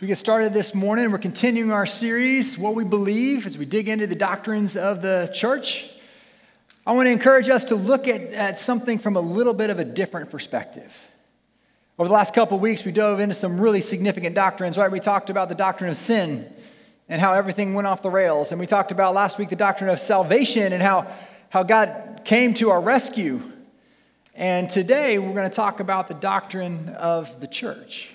We get started this morning, we're continuing our series, What We Believe, as we dig into the doctrines of the church. I want to encourage us to look at, at something from a little bit of a different perspective. Over the last couple of weeks, we dove into some really significant doctrines, right? We talked about the doctrine of sin and how everything went off the rails. And we talked about last week the doctrine of salvation and how, how God came to our rescue. And today, we're going to talk about the doctrine of the church.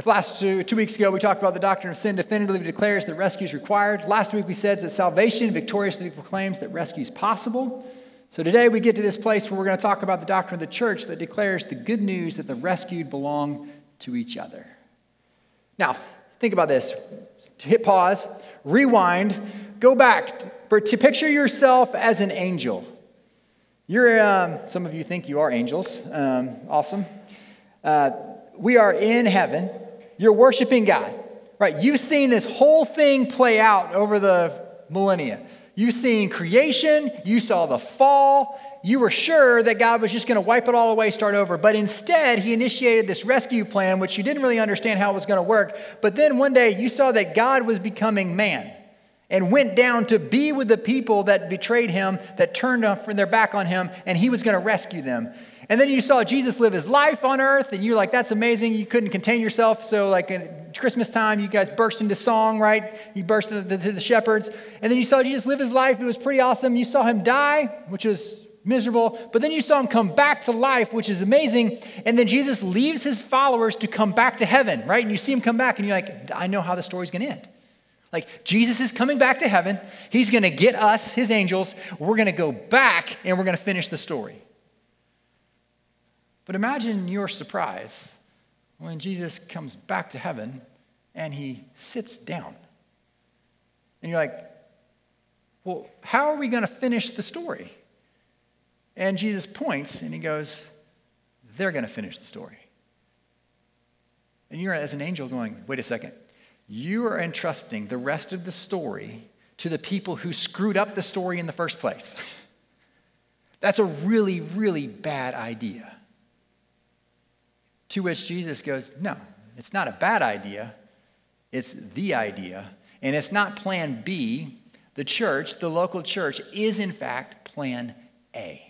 If last two, two weeks ago we talked about the doctrine of sin definitively declares that rescue is required. Last week we said that salvation victoriously proclaims that rescue is possible. So today we get to this place where we're going to talk about the doctrine of the church that declares the good news that the rescued belong to each other. Now, think about this. Hit pause, rewind, go back to picture yourself as an angel. You're, um, some of you think you are angels. Um, awesome. Uh, we are in heaven. You're worshiping God, right? You've seen this whole thing play out over the millennia. You've seen creation, you saw the fall, you were sure that God was just going to wipe it all away, start over. But instead, He initiated this rescue plan, which you didn't really understand how it was going to work. But then one day, you saw that God was becoming man and went down to be with the people that betrayed Him, that turned their back on Him, and He was going to rescue them. And then you saw Jesus live his life on earth, and you're like, that's amazing. You couldn't contain yourself. So, like at Christmas time, you guys burst into song, right? You burst into the, the shepherds. And then you saw Jesus live his life. It was pretty awesome. You saw him die, which was miserable. But then you saw him come back to life, which is amazing. And then Jesus leaves his followers to come back to heaven, right? And you see him come back, and you're like, I know how the story's going to end. Like, Jesus is coming back to heaven. He's going to get us, his angels. We're going to go back and we're going to finish the story. But imagine your surprise when Jesus comes back to heaven and he sits down. And you're like, well, how are we going to finish the story? And Jesus points and he goes, they're going to finish the story. And you're as an angel going, wait a second. You are entrusting the rest of the story to the people who screwed up the story in the first place. That's a really, really bad idea. To which Jesus goes, No, it's not a bad idea. It's the idea. And it's not plan B. The church, the local church, is in fact plan A.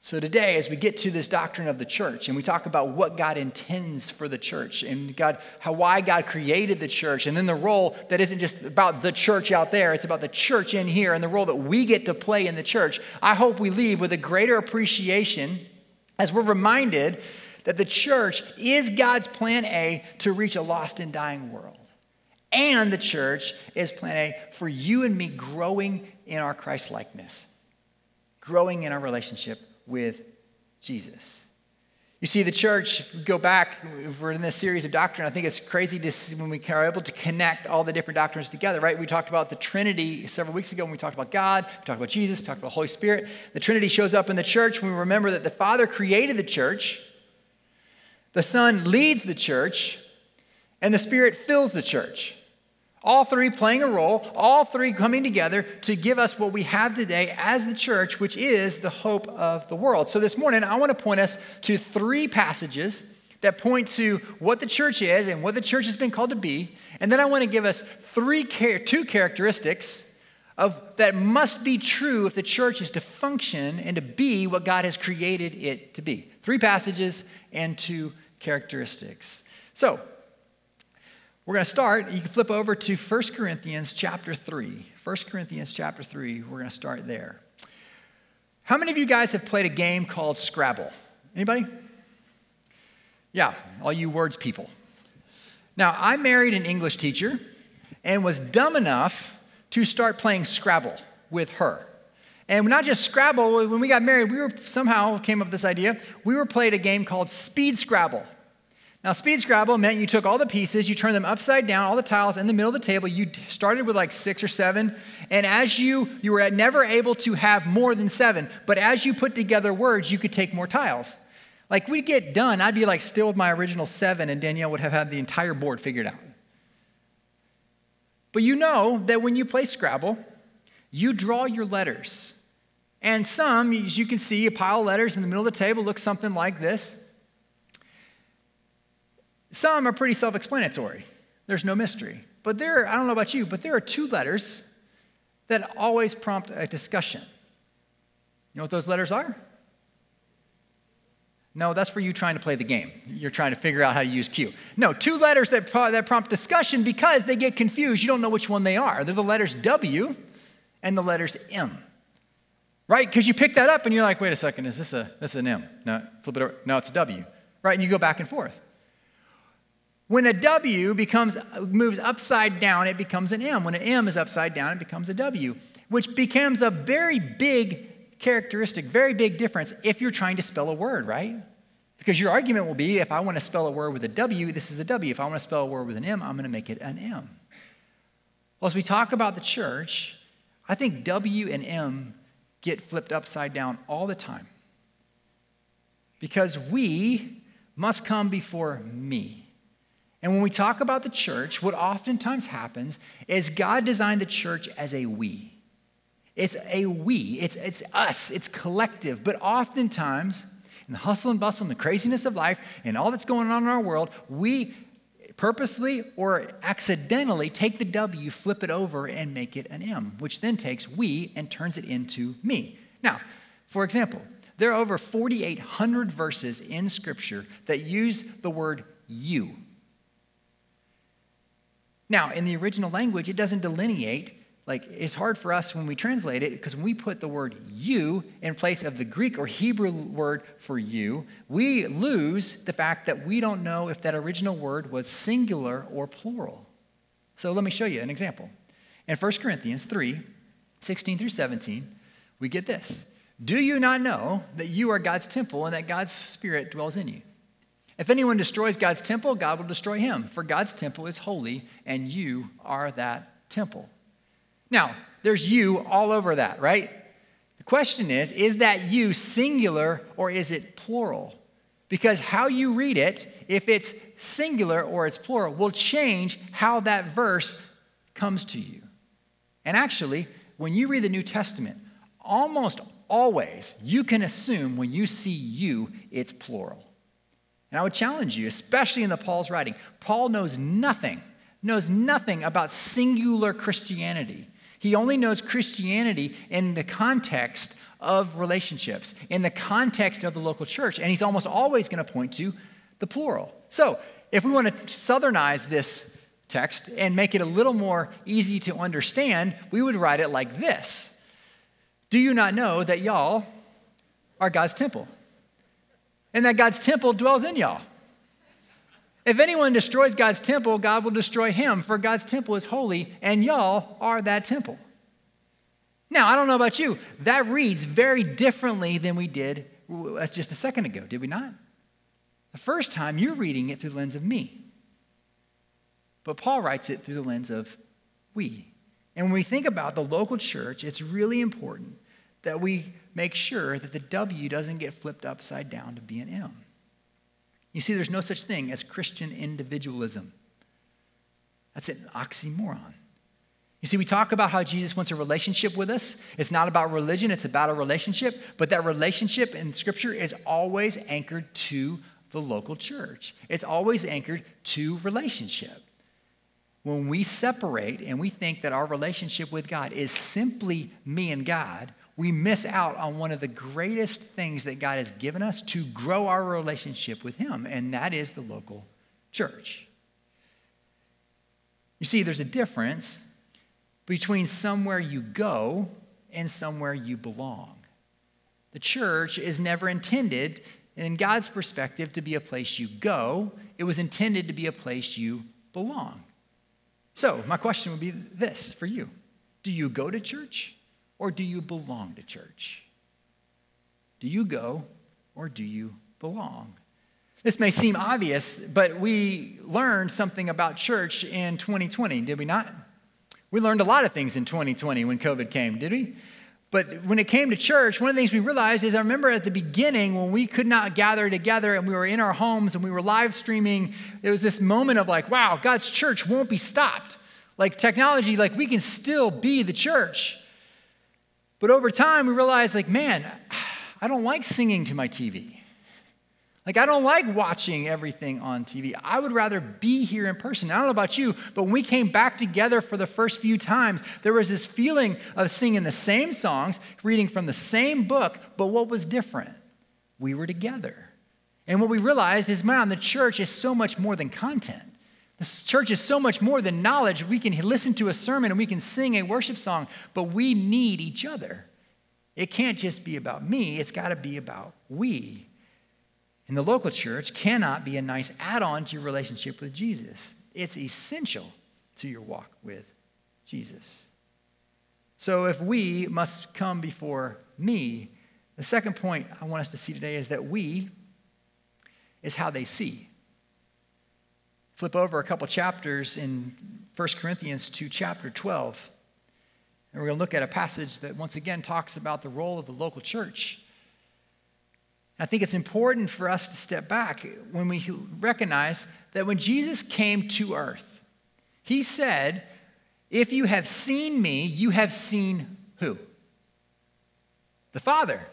So, today, as we get to this doctrine of the church and we talk about what God intends for the church and God, how, why God created the church, and then the role that isn't just about the church out there, it's about the church in here and the role that we get to play in the church, I hope we leave with a greater appreciation as we're reminded that the church is God's plan A to reach a lost and dying world. And the church is plan A for you and me growing in our Christ likeness, growing in our relationship with Jesus. You see, the church, go back, we're in this series of doctrine. I think it's crazy to see when we are able to connect all the different doctrines together, right? We talked about the Trinity several weeks ago when we talked about God, we talked about Jesus, we talked about the Holy Spirit. The Trinity shows up in the church when we remember that the Father created the church, the Son leads the church, and the Spirit fills the church. All three playing a role, all three coming together to give us what we have today as the church, which is the hope of the world. So this morning, I want to point us to three passages that point to what the church is and what the church has been called to be. And then I want to give us three two characteristics of that must be true if the church is to function and to be what God has created it to be. Three passages and two characteristics. So, we're going to start. You can flip over to 1 Corinthians chapter 3. 1 Corinthians chapter 3, we're going to start there. How many of you guys have played a game called Scrabble? Anybody? Yeah, all you words people. Now, I married an English teacher and was dumb enough to start playing Scrabble with her. And not just Scrabble, when we got married, we were somehow came up with this idea. We were played a game called Speed Scrabble. Now, speed Scrabble meant you took all the pieces, you turned them upside down, all the tiles in the middle of the table. You started with like six or seven, and as you you were never able to have more than seven, but as you put together words, you could take more tiles. Like we'd get done, I'd be like still with my original seven, and Danielle would have had the entire board figured out. But you know that when you play Scrabble, you draw your letters. And some, as you can see, a pile of letters in the middle of the table looks something like this. Some are pretty self explanatory, there's no mystery. But there, I don't know about you, but there are two letters that always prompt a discussion. You know what those letters are? No, that's for you trying to play the game. You're trying to figure out how to use Q. No, two letters that, pro- that prompt discussion because they get confused. You don't know which one they are. They're the letters W and the letters M. Right? Because you pick that up and you're like, wait a second, is this a this an M? No, flip it over. No, it's a W. Right? And you go back and forth. When a W becomes moves upside down, it becomes an M. When an M is upside down, it becomes a W, which becomes a very big characteristic, very big difference if you're trying to spell a word, right? Because your argument will be if I want to spell a word with a W, this is a W. If I want to spell a word with an M, I'm going to make it an M. Well, as we talk about the church, I think W and M get flipped upside down all the time. Because we must come before me. And when we talk about the church, what oftentimes happens is God designed the church as a we. It's a we, it's, it's us, it's collective. But oftentimes, in the hustle and bustle and the craziness of life and all that's going on in our world, we purposely or accidentally take the W, flip it over, and make it an M, which then takes we and turns it into me. Now, for example, there are over 4,800 verses in Scripture that use the word you. Now, in the original language, it doesn't delineate like it's hard for us when we translate it because when we put the word you in place of the Greek or Hebrew word for you, we lose the fact that we don't know if that original word was singular or plural. So let me show you an example. In 1 Corinthians 3 16 through 17, we get this Do you not know that you are God's temple and that God's Spirit dwells in you? If anyone destroys God's temple, God will destroy him, for God's temple is holy, and you are that temple. Now, there's you all over that, right? The question is is that you singular or is it plural? Because how you read it, if it's singular or it's plural, will change how that verse comes to you. And actually, when you read the New Testament, almost always you can assume when you see you, it's plural. And I would challenge you, especially in the Paul's writing, Paul knows nothing, knows nothing about singular Christianity. He only knows Christianity in the context of relationships, in the context of the local church. And he's almost always going to point to the plural. So, if we want to southernize this text and make it a little more easy to understand, we would write it like this Do you not know that y'all are God's temple? And that God's temple dwells in y'all. If anyone destroys God's temple, God will destroy him, for God's temple is holy, and y'all are that temple. Now, I don't know about you, that reads very differently than we did uh, just a second ago, did we not? The first time you're reading it through the lens of me. But Paul writes it through the lens of we. And when we think about the local church, it's really important that we make sure that the W doesn't get flipped upside down to be an M. You see, there's no such thing as Christian individualism. That's an oxymoron. You see, we talk about how Jesus wants a relationship with us. It's not about religion, it's about a relationship. But that relationship in Scripture is always anchored to the local church, it's always anchored to relationship. When we separate and we think that our relationship with God is simply me and God, we miss out on one of the greatest things that God has given us to grow our relationship with Him, and that is the local church. You see, there's a difference between somewhere you go and somewhere you belong. The church is never intended, in God's perspective, to be a place you go, it was intended to be a place you belong. So, my question would be this for you Do you go to church? Or do you belong to church? Do you go or do you belong? This may seem obvious, but we learned something about church in 2020, did we not? We learned a lot of things in 2020 when COVID came, did we? But when it came to church, one of the things we realized is I remember at the beginning when we could not gather together and we were in our homes and we were live streaming, there was this moment of like, wow, God's church won't be stopped. Like technology, like we can still be the church. But over time, we realized, like, man, I don't like singing to my TV. Like, I don't like watching everything on TV. I would rather be here in person. I don't know about you, but when we came back together for the first few times, there was this feeling of singing the same songs, reading from the same book, but what was different? We were together. And what we realized is, man, the church is so much more than content. The church is so much more than knowledge. We can listen to a sermon and we can sing a worship song, but we need each other. It can't just be about me, it's got to be about we. And the local church cannot be a nice add on to your relationship with Jesus. It's essential to your walk with Jesus. So if we must come before me, the second point I want us to see today is that we is how they see. Flip over a couple chapters in 1 Corinthians to chapter 12. And we're going to look at a passage that once again talks about the role of the local church. I think it's important for us to step back when we recognize that when Jesus came to earth, he said, If you have seen me, you have seen who? The Father.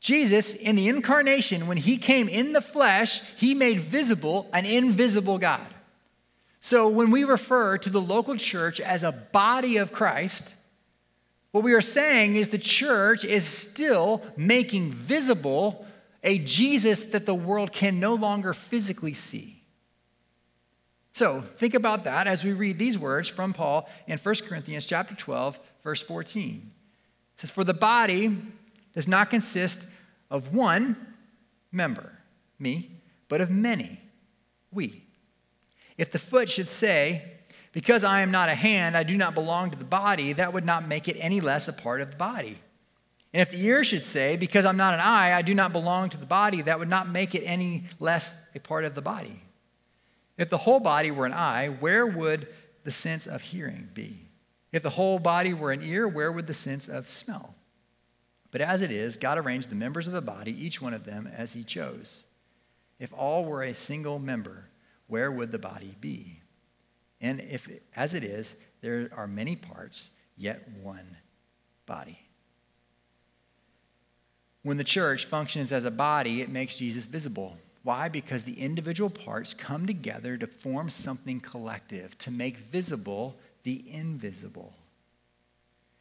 Jesus, in the incarnation, when he came in the flesh, he made visible an invisible God. So when we refer to the local church as a body of Christ, what we are saying is the church is still making visible a Jesus that the world can no longer physically see. So think about that as we read these words from Paul in 1 Corinthians chapter 12, verse 14. It says, For the body does not consist of one member, me, but of many, we. If the foot should say, Because I am not a hand, I do not belong to the body, that would not make it any less a part of the body. And if the ear should say, Because I'm not an eye, I do not belong to the body, that would not make it any less a part of the body. If the whole body were an eye, where would the sense of hearing be? If the whole body were an ear, where would the sense of smell? But as it is, God arranged the members of the body, each one of them, as He chose. If all were a single member, where would the body be? And if, as it is, there are many parts, yet one body. When the church functions as a body, it makes Jesus visible. Why? Because the individual parts come together to form something collective, to make visible the invisible.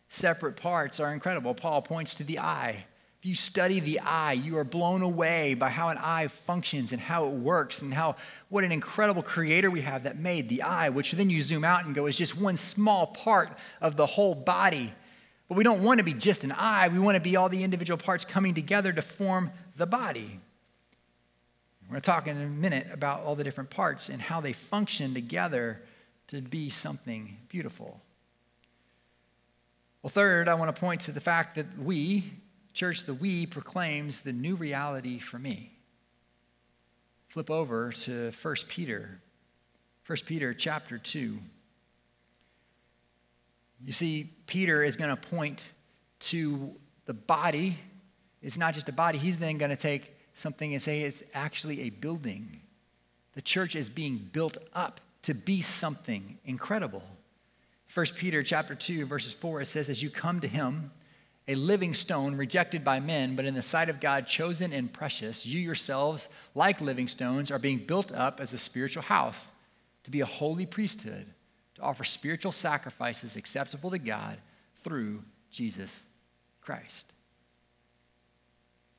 Separate parts are incredible. Paul points to the eye. If you study the eye, you are blown away by how an eye functions and how it works and how what an incredible creator we have that made the eye, which then you zoom out and go is just one small part of the whole body. But we don't want to be just an eye, we want to be all the individual parts coming together to form the body. We're going to talk in a minute about all the different parts and how they function together to be something beautiful. Well, third, I want to point to the fact that we, church, the we proclaims the new reality for me. Flip over to 1 Peter, 1 Peter chapter 2. You see, Peter is going to point to the body. It's not just a body. He's then going to take something and say it's actually a building. The church is being built up to be something incredible. 1 Peter chapter 2 verses 4 it says as you come to him a living stone rejected by men but in the sight of God chosen and precious you yourselves like living stones are being built up as a spiritual house to be a holy priesthood to offer spiritual sacrifices acceptable to God through Jesus Christ.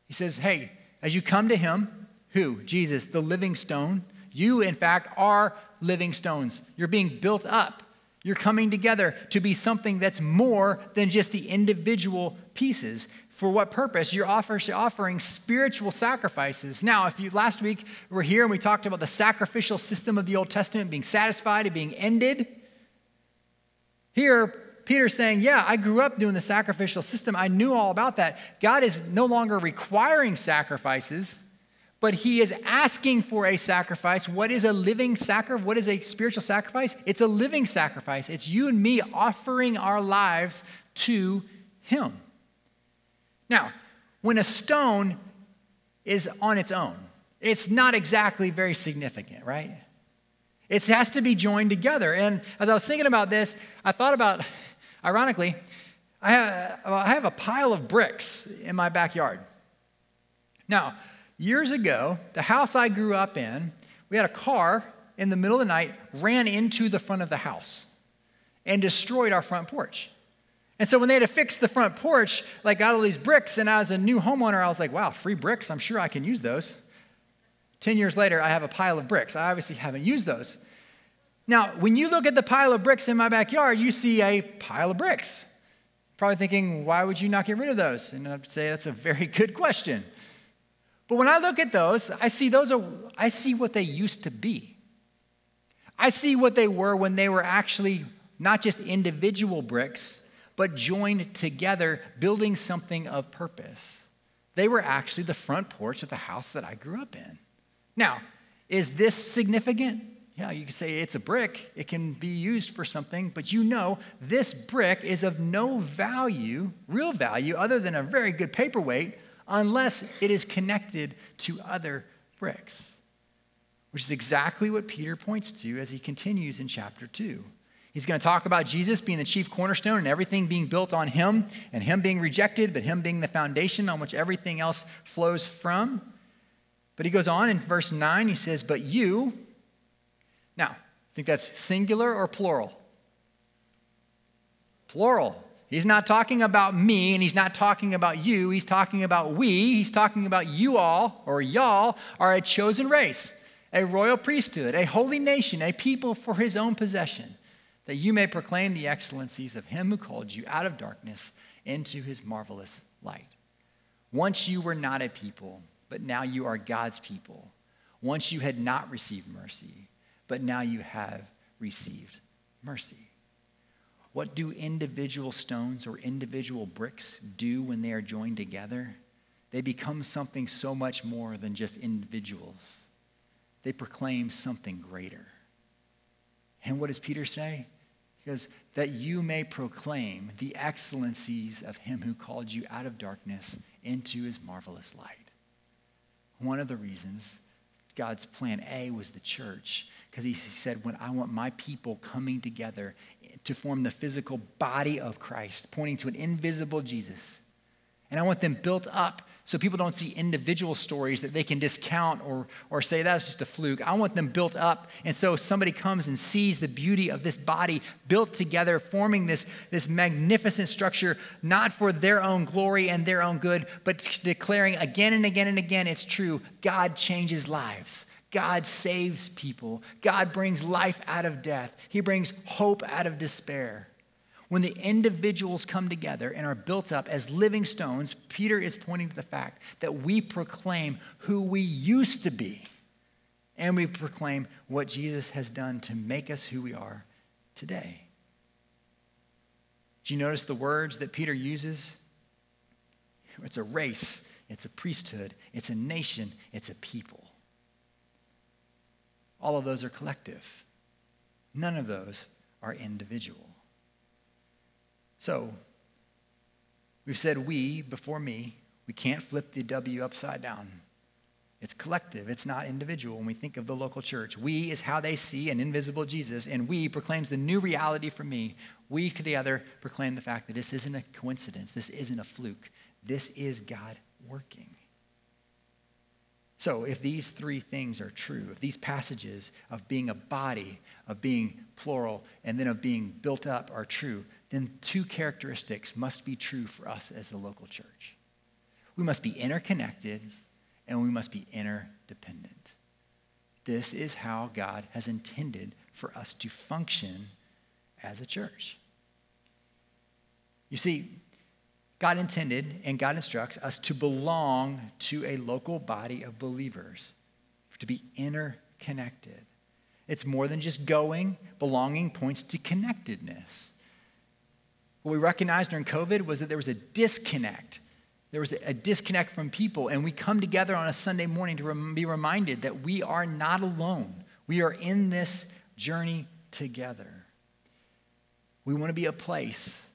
He says, Hey, as you come to Him, who? Jesus, the living stone, you, in fact, are living stones. You're being built up. You're coming together to be something that's more than just the individual pieces. For what purpose? You're offering spiritual sacrifices. Now, if you last week we're here and we talked about the sacrificial system of the Old Testament being satisfied and being ended, here, Peter's saying, Yeah, I grew up doing the sacrificial system. I knew all about that. God is no longer requiring sacrifices, but He is asking for a sacrifice. What is a living sacrifice? What is a spiritual sacrifice? It's a living sacrifice. It's you and me offering our lives to Him. Now, when a stone is on its own, it's not exactly very significant, right? It has to be joined together. And as I was thinking about this, I thought about, ironically, I have, a pile of bricks in my backyard. Now, years ago, the house I grew up in, we had a car in the middle of the night ran into the front of the house and destroyed our front porch. And so when they had to fix the front porch, like got all these bricks, and as a new homeowner, I was like, wow, free bricks, I'm sure I can use those. 10 years later, I have a pile of bricks. I obviously haven't used those. Now, when you look at the pile of bricks in my backyard, you see a pile of bricks. Probably thinking, why would you not get rid of those? And I'd say that's a very good question. But when I look at those, I see those are I see what they used to be. I see what they were when they were actually not just individual bricks, but joined together, building something of purpose. They were actually the front porch of the house that I grew up in. Now, is this significant? Yeah, you could say it's a brick. It can be used for something, but you know this brick is of no value, real value, other than a very good paperweight, unless it is connected to other bricks, which is exactly what Peter points to as he continues in chapter 2. He's going to talk about Jesus being the chief cornerstone and everything being built on him and him being rejected, but him being the foundation on which everything else flows from. But he goes on in verse 9, he says, But you, now, think that's singular or plural? Plural. He's not talking about me and he's not talking about you. He's talking about we. He's talking about you all or y'all are a chosen race, a royal priesthood, a holy nation, a people for his own possession, that you may proclaim the excellencies of him who called you out of darkness into his marvelous light. Once you were not a people, but now you are God's people. Once you had not received mercy, but now you have received mercy. What do individual stones or individual bricks do when they are joined together? They become something so much more than just individuals. They proclaim something greater. And what does Peter say? He goes, That you may proclaim the excellencies of him who called you out of darkness into his marvelous light. One of the reasons God's plan A was the church, because he said, When I want my people coming together to form the physical body of Christ, pointing to an invisible Jesus. And I want them built up so people don't see individual stories that they can discount or, or say that's just a fluke. I want them built up. And so somebody comes and sees the beauty of this body built together, forming this, this magnificent structure, not for their own glory and their own good, but declaring again and again and again it's true God changes lives. God saves people. God brings life out of death. He brings hope out of despair. When the individuals come together and are built up as living stones, Peter is pointing to the fact that we proclaim who we used to be and we proclaim what Jesus has done to make us who we are today. Do you notice the words that Peter uses? It's a race, it's a priesthood, it's a nation, it's a people. All of those are collective. None of those are individual. So, we've said we before me. We can't flip the W upside down. It's collective, it's not individual when we think of the local church. We is how they see an invisible Jesus, and we proclaims the new reality for me. We together proclaim the fact that this isn't a coincidence, this isn't a fluke, this is God working. So, if these three things are true, if these passages of being a body, of being plural, and then of being built up are true, then two characteristics must be true for us as a local church. We must be interconnected and we must be interdependent. This is how God has intended for us to function as a church. You see, God intended and God instructs us to belong to a local body of believers, to be interconnected. It's more than just going, belonging points to connectedness. What we recognized during COVID was that there was a disconnect. There was a disconnect from people, and we come together on a Sunday morning to be reminded that we are not alone. We are in this journey together. We want to be a place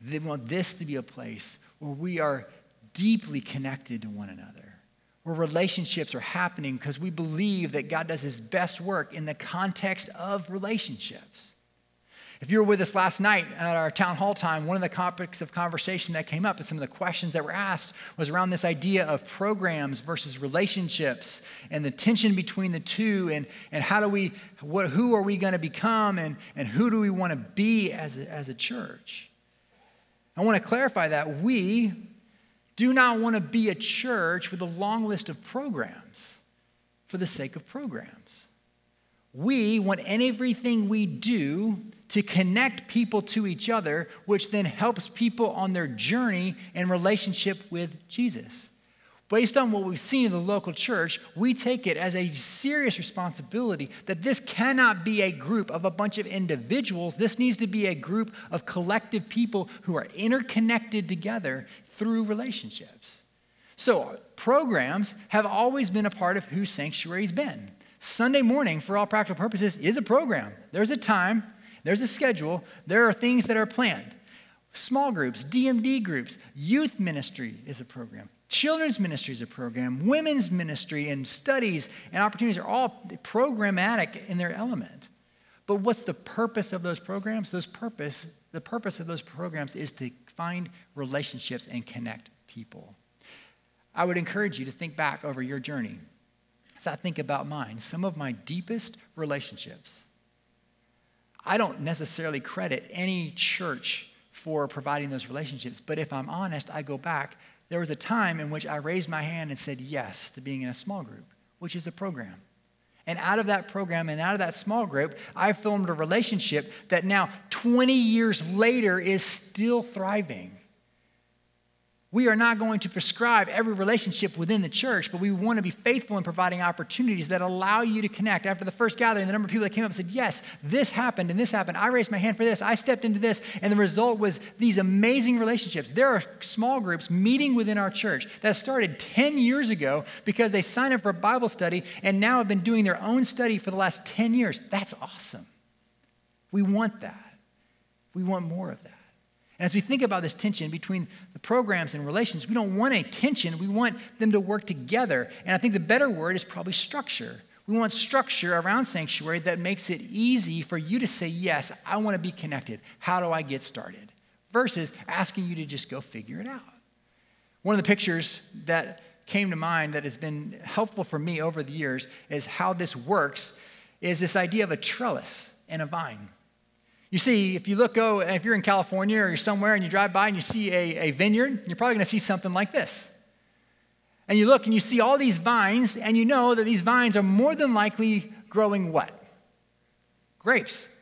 they want this to be a place where we are deeply connected to one another, where relationships are happening because we believe that God does his best work in the context of relationships. If you were with us last night at our town hall time, one of the topics of conversation that came up and some of the questions that were asked was around this idea of programs versus relationships and the tension between the two and, and how do we, what, who are we going to become and, and who do we want to be as a, as a church? I want to clarify that we do not want to be a church with a long list of programs for the sake of programs. We want everything we do to connect people to each other, which then helps people on their journey and relationship with Jesus. Based on what we've seen in the local church, we take it as a serious responsibility that this cannot be a group of a bunch of individuals. This needs to be a group of collective people who are interconnected together through relationships. So, programs have always been a part of who Sanctuary's been. Sunday morning, for all practical purposes, is a program. There's a time, there's a schedule, there are things that are planned. Small groups, DMD groups, youth ministry is a program. Children's ministry is a program. Women's ministry and studies and opportunities are all programmatic in their element. But what's the purpose of those programs? Those purpose, the purpose of those programs is to find relationships and connect people. I would encourage you to think back over your journey. As I think about mine, some of my deepest relationships, I don't necessarily credit any church for providing those relationships, but if I'm honest, I go back there was a time in which I raised my hand and said yes to being in a small group, which is a program. And out of that program and out of that small group, I formed a relationship that now, 20 years later, is still thriving. We are not going to prescribe every relationship within the church, but we want to be faithful in providing opportunities that allow you to connect. After the first gathering, the number of people that came up said, Yes, this happened and this happened. I raised my hand for this. I stepped into this. And the result was these amazing relationships. There are small groups meeting within our church that started 10 years ago because they signed up for a Bible study and now have been doing their own study for the last 10 years. That's awesome. We want that. We want more of that. And as we think about this tension between the programs and relations, we don't want a tension. We want them to work together. And I think the better word is probably structure. We want structure around sanctuary that makes it easy for you to say, Yes, I want to be connected. How do I get started? Versus asking you to just go figure it out. One of the pictures that came to mind that has been helpful for me over the years is how this works is this idea of a trellis and a vine. You see, if you look, go, if you're in California or you're somewhere and you drive by and you see a, a vineyard, you're probably going to see something like this. And you look and you see all these vines, and you know that these vines are more than likely growing what? Grapes.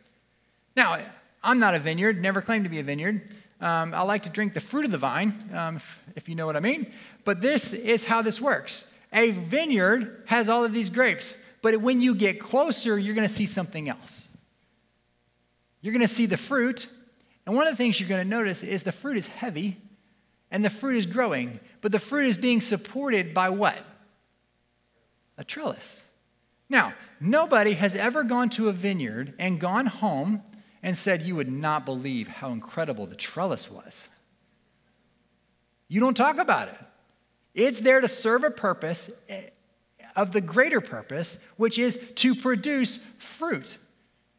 Now, I'm not a vineyard, never claimed to be a vineyard. Um, I like to drink the fruit of the vine, um, if, if you know what I mean. But this is how this works a vineyard has all of these grapes, but when you get closer, you're going to see something else you're going to see the fruit. And one of the things you're going to notice is the fruit is heavy and the fruit is growing, but the fruit is being supported by what? A trellis. Now, nobody has ever gone to a vineyard and gone home and said, You would not believe how incredible the trellis was. You don't talk about it. It's there to serve a purpose eh, of the greater purpose, which is to produce fruit.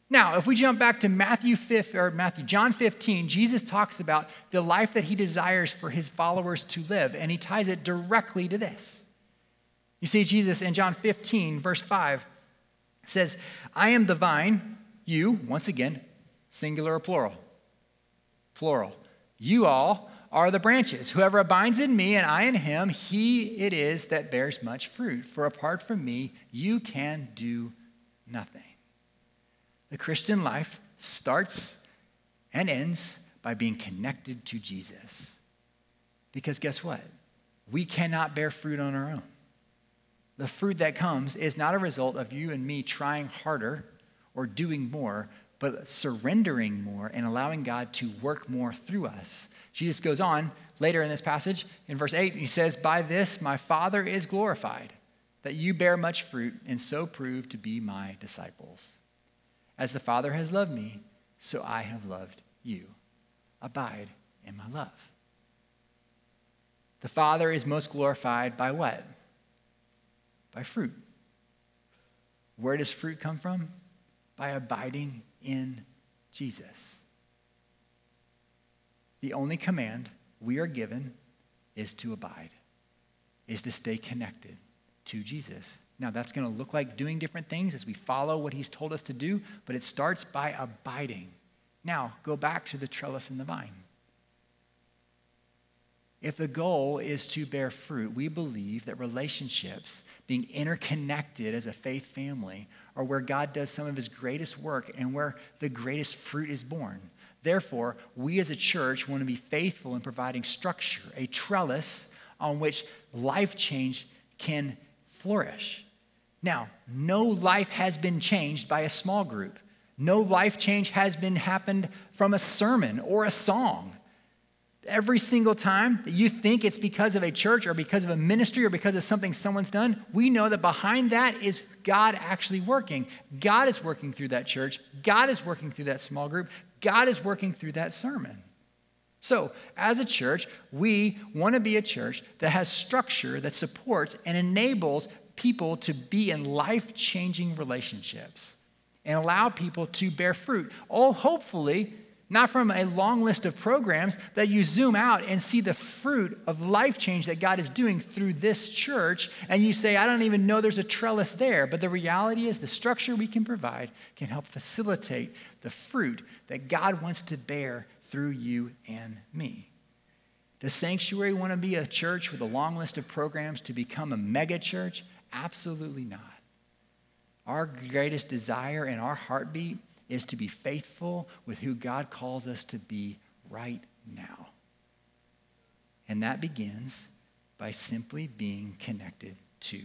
Now, if we jump back to Matthew 5 or Matthew John 15, Jesus talks about the life that he desires for his followers to live, and he ties it directly to this. You see, Jesus in John 15, verse 5, says, I am the vine, you, once again, singular or plural? Plural. You all are the branches. Whoever abides in me and I in him, he it is that bears much fruit. For apart from me, you can do nothing. The Christian life starts and ends by being connected to Jesus. Because guess what? We cannot bear fruit on our own. The fruit that comes is not a result of you and me trying harder or doing more, but surrendering more and allowing God to work more through us. Jesus goes on later in this passage in verse 8, he says, By this my Father is glorified, that you bear much fruit and so prove to be my disciples. As the Father has loved me, so I have loved you. Abide in my love. The Father is most glorified by what? By fruit. Where does fruit come from? By abiding in Jesus. The only command we are given is to abide, is to stay connected to Jesus. Now, that's going to look like doing different things as we follow what he's told us to do, but it starts by abiding. Now, go back to the trellis and the vine. If the goal is to bear fruit, we believe that relationships, being interconnected as a faith family, are where God does some of his greatest work and where the greatest fruit is born. Therefore, we as a church want to be faithful in providing structure, a trellis on which life change can flourish. Now, no life has been changed by a small group. No life change has been happened from a sermon or a song. Every single time that you think it's because of a church or because of a ministry or because of something someone's done, we know that behind that is God actually working. God is working through that church. God is working through that small group. God is working through that sermon. So, as a church, we want to be a church that has structure that supports and enables people to be in life changing relationships and allow people to bear fruit. All hopefully not from a long list of programs that you zoom out and see the fruit of life change that God is doing through this church, and you say, I don't even know there's a trellis there. But the reality is, the structure we can provide can help facilitate the fruit that God wants to bear through you and me. Does Sanctuary want to be a church with a long list of programs to become a mega church? Absolutely not. Our greatest desire and our heartbeat is to be faithful with who God calls us to be right now. And that begins by simply being connected to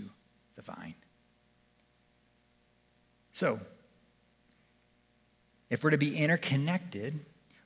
the vine. So, if we're to be interconnected,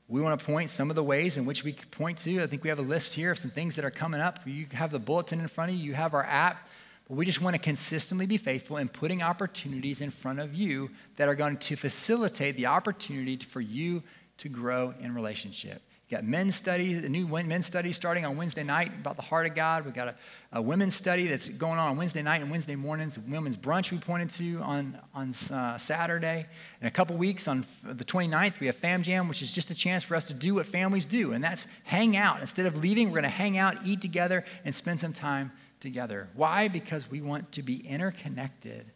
we want to point some of the ways in which we point to. I think we have a list here of some things that are coming up. You have the bulletin in front of you, you have our app. But we just want to consistently be faithful in putting opportunities in front of you that are going to facilitate the opportunity for you to grow in relationship. You got men's study, a new men's study starting on Wednesday night about the heart of God. We've got a, a women's study that's going on on Wednesday night and Wednesday mornings. Women's brunch we pointed to on, on uh, Saturday. In a couple weeks, on the 29th, we have Fam Jam, which is just a chance for us to do what families do, and that's hang out. Instead of leaving, we're going to hang out, eat together, and spend some time together. Why? Because we want to be interconnected.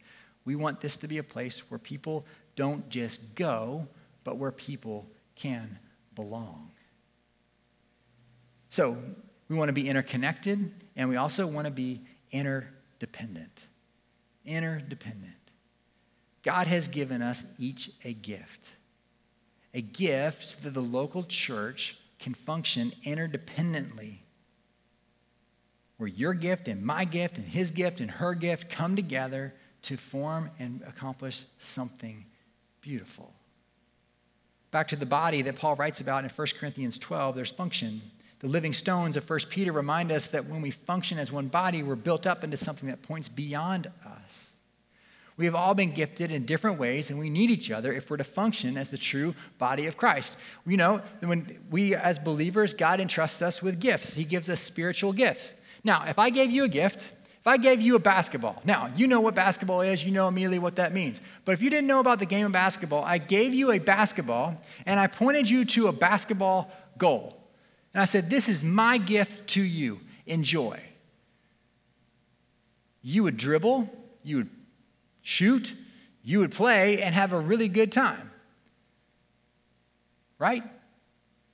We want this to be a place where people don't just go, but where people can belong. So, we want to be interconnected, and we also want to be interdependent. Interdependent. God has given us each a gift. A gift that the local church can function interdependently where your gift and my gift and his gift and her gift come together to form and accomplish something beautiful. Back to the body that Paul writes about in 1 Corinthians 12, there's function. The living stones of 1 Peter remind us that when we function as one body, we're built up into something that points beyond us. We have all been gifted in different ways, and we need each other if we're to function as the true body of Christ. You know, when we as believers, God entrusts us with gifts, He gives us spiritual gifts. Now, if I gave you a gift, if I gave you a basketball, now you know what basketball is, you know immediately what that means. But if you didn't know about the game of basketball, I gave you a basketball and I pointed you to a basketball goal. And I said, This is my gift to you. Enjoy. You would dribble, you would shoot, you would play, and have a really good time. Right?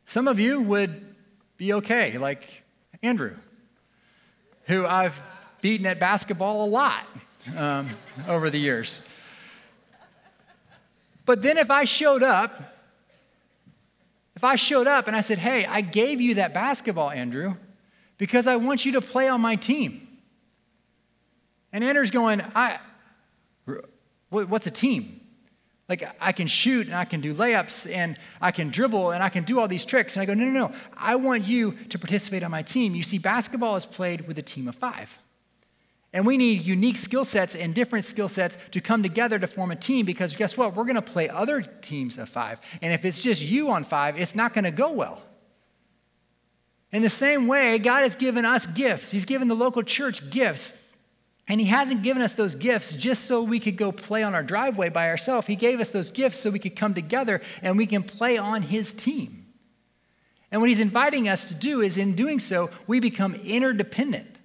Some of you would be okay, like Andrew who I've beaten at basketball a lot um, over the years. But then if I showed up, if I showed up and I said, hey, I gave you that basketball, Andrew, because I want you to play on my team. And Andrew's going, I, what's a team? Like I can shoot and I can do layups and I can dribble and I can do all these tricks. And I go, no, no, no. I want you to participate on my team. You see, basketball is played with a team of five. And we need unique skill sets and different skill sets to come together to form a team because guess what? We're going to play other teams of five. And if it's just you on five, it's not going to go well. In the same way, God has given us gifts, He's given the local church gifts. And He hasn't given us those gifts just so we could go play on our driveway by ourselves. He gave us those gifts so we could come together and we can play on His team. And what He's inviting us to do is, in doing so, we become interdependent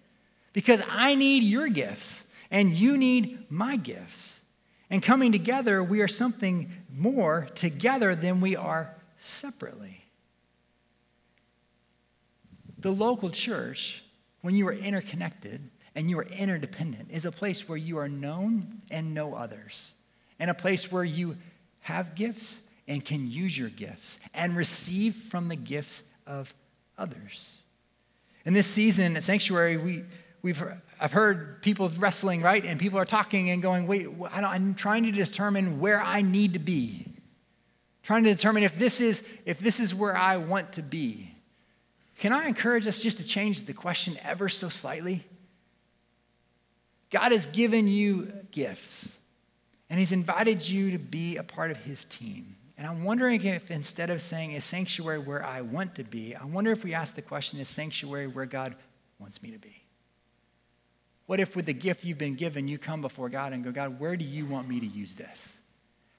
because I need your gifts and you need my gifts. And coming together, we are something more together than we are separately. The local church, when you are interconnected and you are interdependent, is a place where you are known and know others, and a place where you have gifts and can use your gifts and receive from the gifts of others. In this season at Sanctuary, we, we've, I've heard people wrestling, right? And people are talking and going, wait, I'm trying to determine where I need to be. Trying to determine if this is, if this is where I want to be. Can I encourage us just to change the question ever so slightly? God has given you gifts, and He's invited you to be a part of His team. And I'm wondering if instead of saying, is sanctuary where I want to be, I wonder if we ask the question, is sanctuary where God wants me to be? What if with the gift you've been given, you come before God and go, God, where do you want me to use this?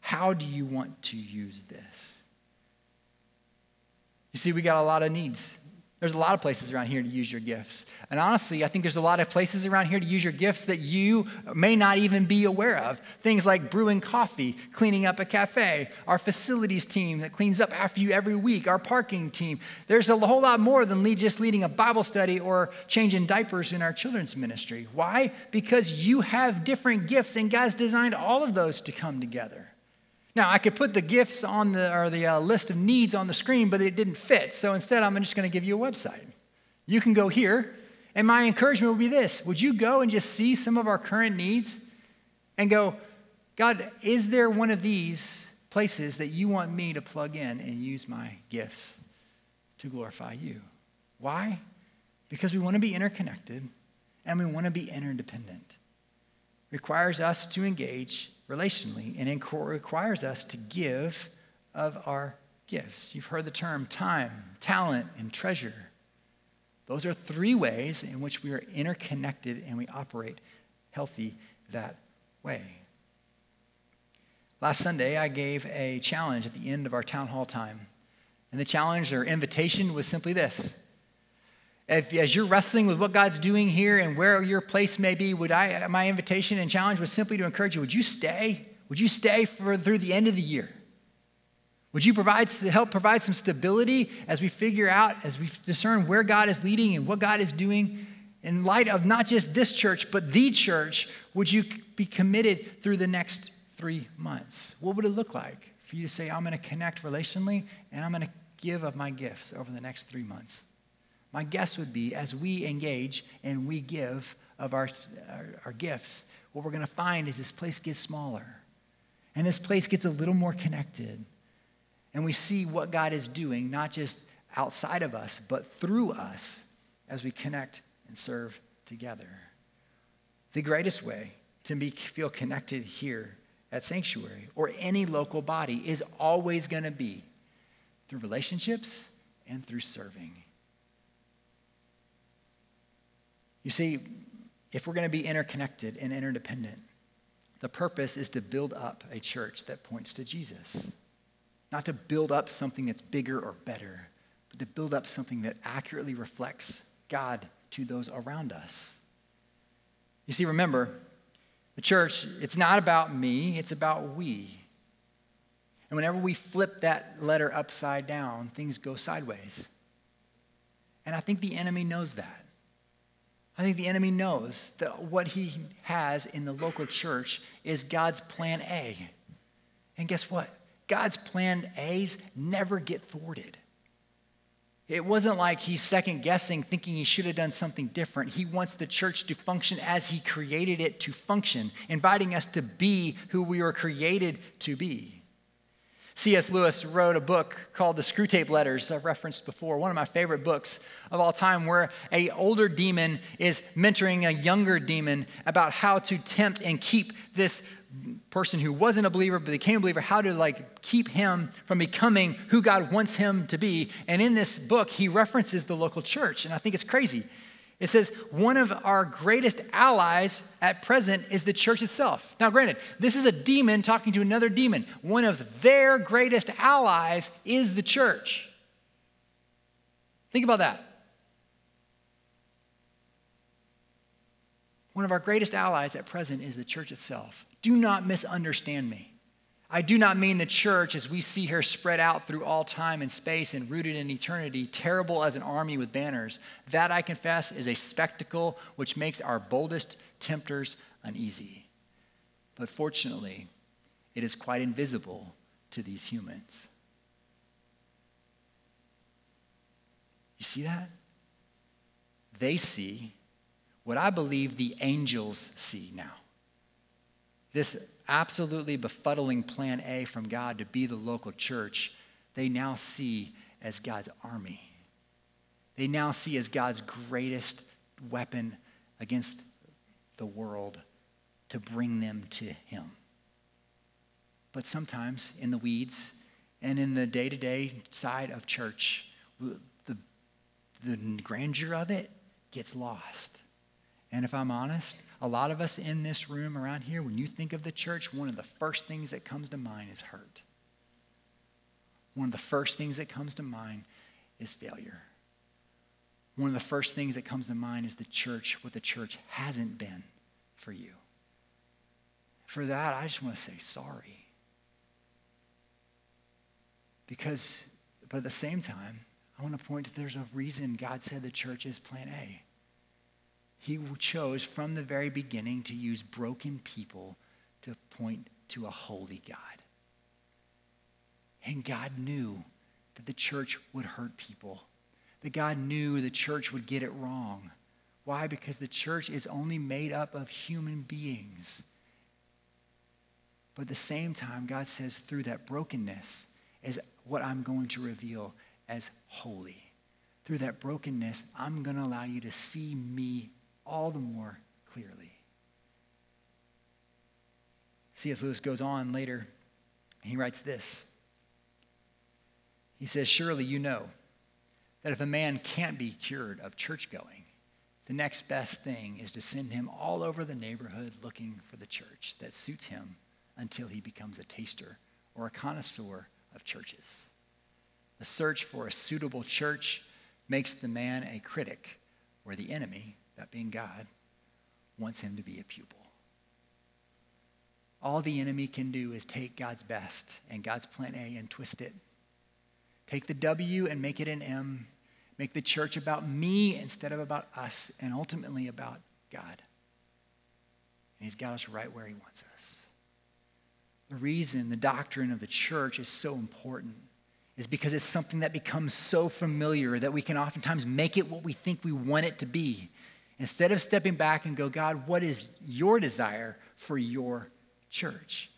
How do you want to use this? You see, we got a lot of needs there's a lot of places around here to use your gifts. And honestly, I think there's a lot of places around here to use your gifts that you may not even be aware of. Things like brewing coffee, cleaning up a cafe, our facilities team that cleans up after you every week, our parking team. There's a whole lot more than just leading a Bible study or changing diapers in our children's ministry. Why? Because you have different gifts, and God's designed all of those to come together. Now, I could put the gifts on the, or the uh, list of needs on the screen, but it didn't fit. So instead, I'm just going to give you a website. You can go here, and my encouragement would be this Would you go and just see some of our current needs and go, God, is there one of these places that you want me to plug in and use my gifts to glorify you? Why? Because we want to be interconnected and we want to be interdependent. Requires us to engage relationally, and it requires us to give of our gifts. You've heard the term time, talent, and treasure. Those are three ways in which we are interconnected and we operate healthy that way. Last Sunday, I gave a challenge at the end of our town hall time. And the challenge or invitation was simply this if, as you're wrestling with what God's doing here and where your place may be, would I, my invitation and challenge was simply to encourage you, would you stay? Would you stay for, through the end of the year? Would you provide, help provide some stability as we figure out, as we discern where God is leading and what God is doing? In light of not just this church, but the church, would you be committed through the next three months? What would it look like for you to say, I'm going to connect relationally and I'm going to give of my gifts over the next three months? My guess would be as we engage and we give of our, our, our gifts, what we're going to find is this place gets smaller and this place gets a little more connected. And we see what God is doing, not just outside of us, but through us as we connect and serve together. The greatest way to be, feel connected here at Sanctuary or any local body is always going to be through relationships and through serving. You see, if we're going to be interconnected and interdependent, the purpose is to build up a church that points to Jesus. Not to build up something that's bigger or better, but to build up something that accurately reflects God to those around us. You see, remember, the church, it's not about me, it's about we. And whenever we flip that letter upside down, things go sideways. And I think the enemy knows that. I think the enemy knows that what he has in the local church is God's plan A. And guess what? God's plan A's never get thwarted. It wasn't like he's second guessing, thinking he should have done something different. He wants the church to function as he created it to function, inviting us to be who we were created to be. C.S. Lewis wrote a book called The Screwtape Letters, I've referenced before, one of my favorite books of all time, where a older demon is mentoring a younger demon about how to tempt and keep this person who wasn't a believer but became a believer, how to like keep him from becoming who God wants him to be. And in this book, he references the local church, and I think it's crazy. It says one of our greatest allies at present is the church itself. Now, granted, this is a demon talking to another demon. One of their greatest allies is the church. Think about that. One of our greatest allies at present is the church itself. Do not misunderstand me. I do not mean the church as we see her spread out through all time and space and rooted in eternity, terrible as an army with banners. That, I confess, is a spectacle which makes our boldest tempters uneasy. But fortunately, it is quite invisible to these humans. You see that? They see what I believe the angels see now. This absolutely befuddling plan A from God to be the local church, they now see as God's army. They now see as God's greatest weapon against the world to bring them to Him. But sometimes in the weeds and in the day to day side of church, the, the grandeur of it gets lost. And if I'm honest, a lot of us in this room around here, when you think of the church, one of the first things that comes to mind is hurt. One of the first things that comes to mind is failure. One of the first things that comes to mind is the church, what the church hasn't been for you. For that, I just want to say sorry. Because, but at the same time, I want to point to there's a reason God said the church is plan A. He chose from the very beginning to use broken people to point to a holy God. And God knew that the church would hurt people, that God knew the church would get it wrong. Why? Because the church is only made up of human beings. But at the same time, God says, through that brokenness is what I'm going to reveal as holy. Through that brokenness, I'm going to allow you to see me all the more clearly. C.S. Lewis goes on later, and he writes this. He says, Surely you know that if a man can't be cured of church going, the next best thing is to send him all over the neighborhood looking for the church that suits him until he becomes a taster or a connoisseur of churches. The search for a suitable church makes the man a critic or the enemy that being God, wants him to be a pupil. All the enemy can do is take God's best and God's plan A and twist it. Take the W and make it an M. Make the church about me instead of about us and ultimately about God. And He's got us right where He wants us. The reason the doctrine of the church is so important is because it's something that becomes so familiar that we can oftentimes make it what we think we want it to be. Instead of stepping back and go, God, what is your desire for your church?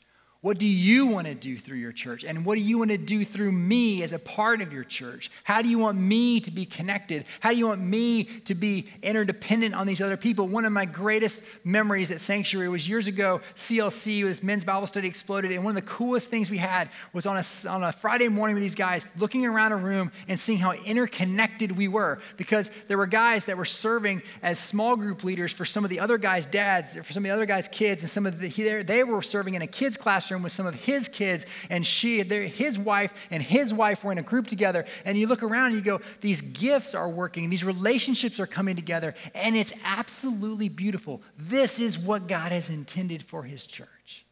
What do you want to do through your church? And what do you want to do through me as a part of your church? How do you want me to be connected? How do you want me to be interdependent on these other people? One of my greatest memories at Sanctuary was years ago, CLC, this men's Bible study exploded. And one of the coolest things we had was on a, on a Friday morning with these guys, looking around a room and seeing how interconnected we were. Because there were guys that were serving as small group leaders for some of the other guys' dads, for some of the other guys' kids, and some of the, they were serving in a kids' classroom classroom with some of his kids, and she, his wife, and his wife were in a group together. And you look around and you go, these gifts are working, these relationships are coming together, and it's absolutely beautiful. This is what God has intended for his church.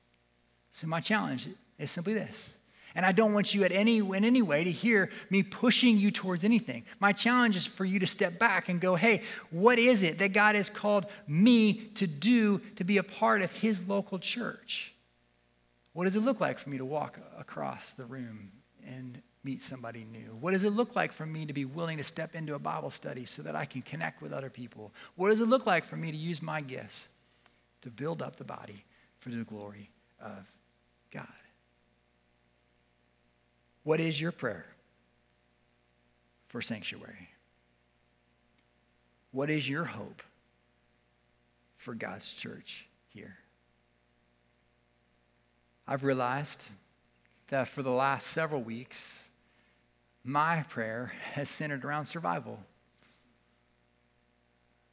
So, my challenge is simply this. And I don't want you at any, in any way to hear me pushing you towards anything. My challenge is for you to step back and go, hey, what is it that God has called me to do to be a part of his local church? What does it look like for me to walk across the room and meet somebody new? What does it look like for me to be willing to step into a Bible study so that I can connect with other people? What does it look like for me to use my gifts to build up the body for the glory of God? What is your prayer for sanctuary? What is your hope for God's church here? I've realized that for the last several weeks, my prayer has centered around survival.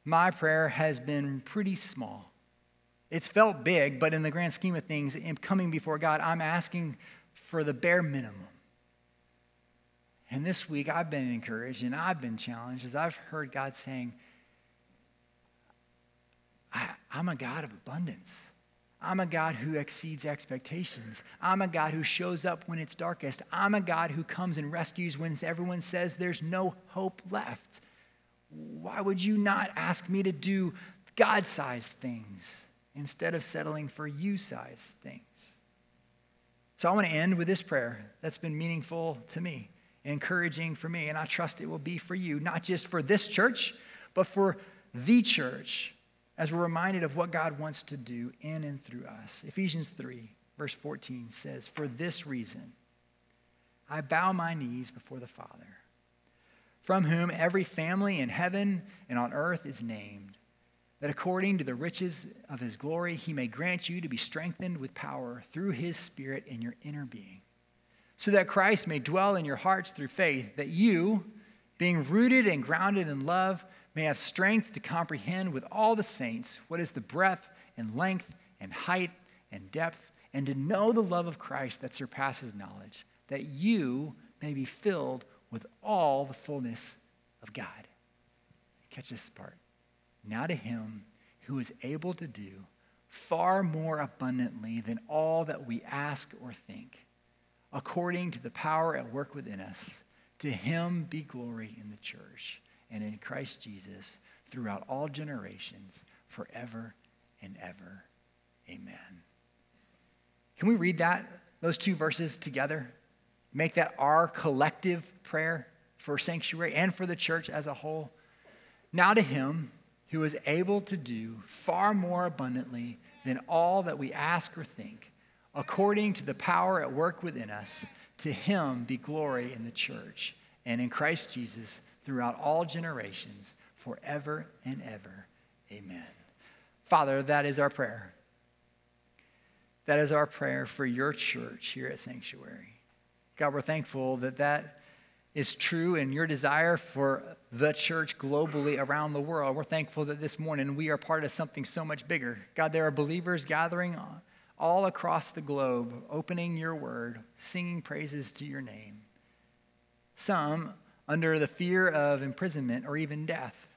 my prayer has been pretty small. It's felt big, but in the grand scheme of things, in coming before God, I'm asking for the bare minimum. And this week, I've been encouraged and I've been challenged as I've heard God saying, I, am a God of abundance. I'm a God who exceeds expectations. I'm a God who shows up when it's darkest. I'm a God who comes and rescues when everyone says there's no hope left. Why would you not ask me to do God sized things instead of settling for you sized things? So I want to end with this prayer that's been meaningful to me, encouraging for me, and I trust it will be for you, not just for this church, but for the church as we're reminded of what God wants to do in and through us. Ephesians 3, verse 14 says, For this reason, I bow my knees before the Father, from whom every family in heaven and on earth is named, that according to the riches of his glory, he may grant you to be strengthened with power through his Spirit in your inner being, so that Christ may dwell in your hearts through faith, that you, being rooted and grounded in love, may have strength to comprehend with all the saints what is the breadth and length and height and depth, and to know the love of Christ that surpasses knowledge, that you may be filled with all the fullness of God. Catch this part. Now to him who is able to do far more abundantly than all that we ask or think, according to the power at work within us, to him be glory in the church and in Christ Jesus throughout all generations, forever and ever. Amen. Can we read that, those two verses together? Make that our collective prayer for sanctuary and for the church as a whole. Now to him who is able to do far more abundantly than all that we ask or think, according to the power at work within us, to him be glory in the church and in Christ Jesus throughout all generations, forever and ever. Amen. Father, that is our prayer. That is our prayer for your church here at Sanctuary. God, we're thankful that that is true and your desire for the church globally around the world. We're thankful that this morning we are part of something so much bigger. God, there are believers gathering all across the globe, opening your word, singing praises to your name. Some under the fear of imprisonment or even death.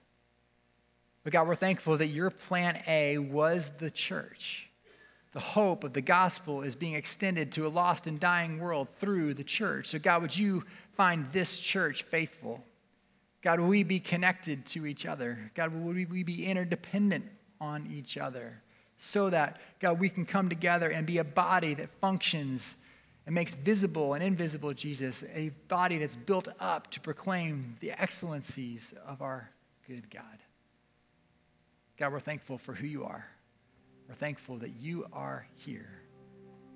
But God, we're thankful that your plan A was the church. The hope of the gospel is being extended to a lost and dying world through the church. So, God, would you find this church faithful? God, would we be connected to each other? God, would we be interdependent on each other? So that, God, we can come together and be a body that functions and makes visible and invisible Jesus, a body that's built up to proclaim the excellencies of our good God. God, we're thankful for who you are. We're thankful that you are here.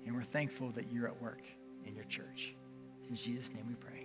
And we're thankful that you're at work in your church. It's in Jesus' name we pray.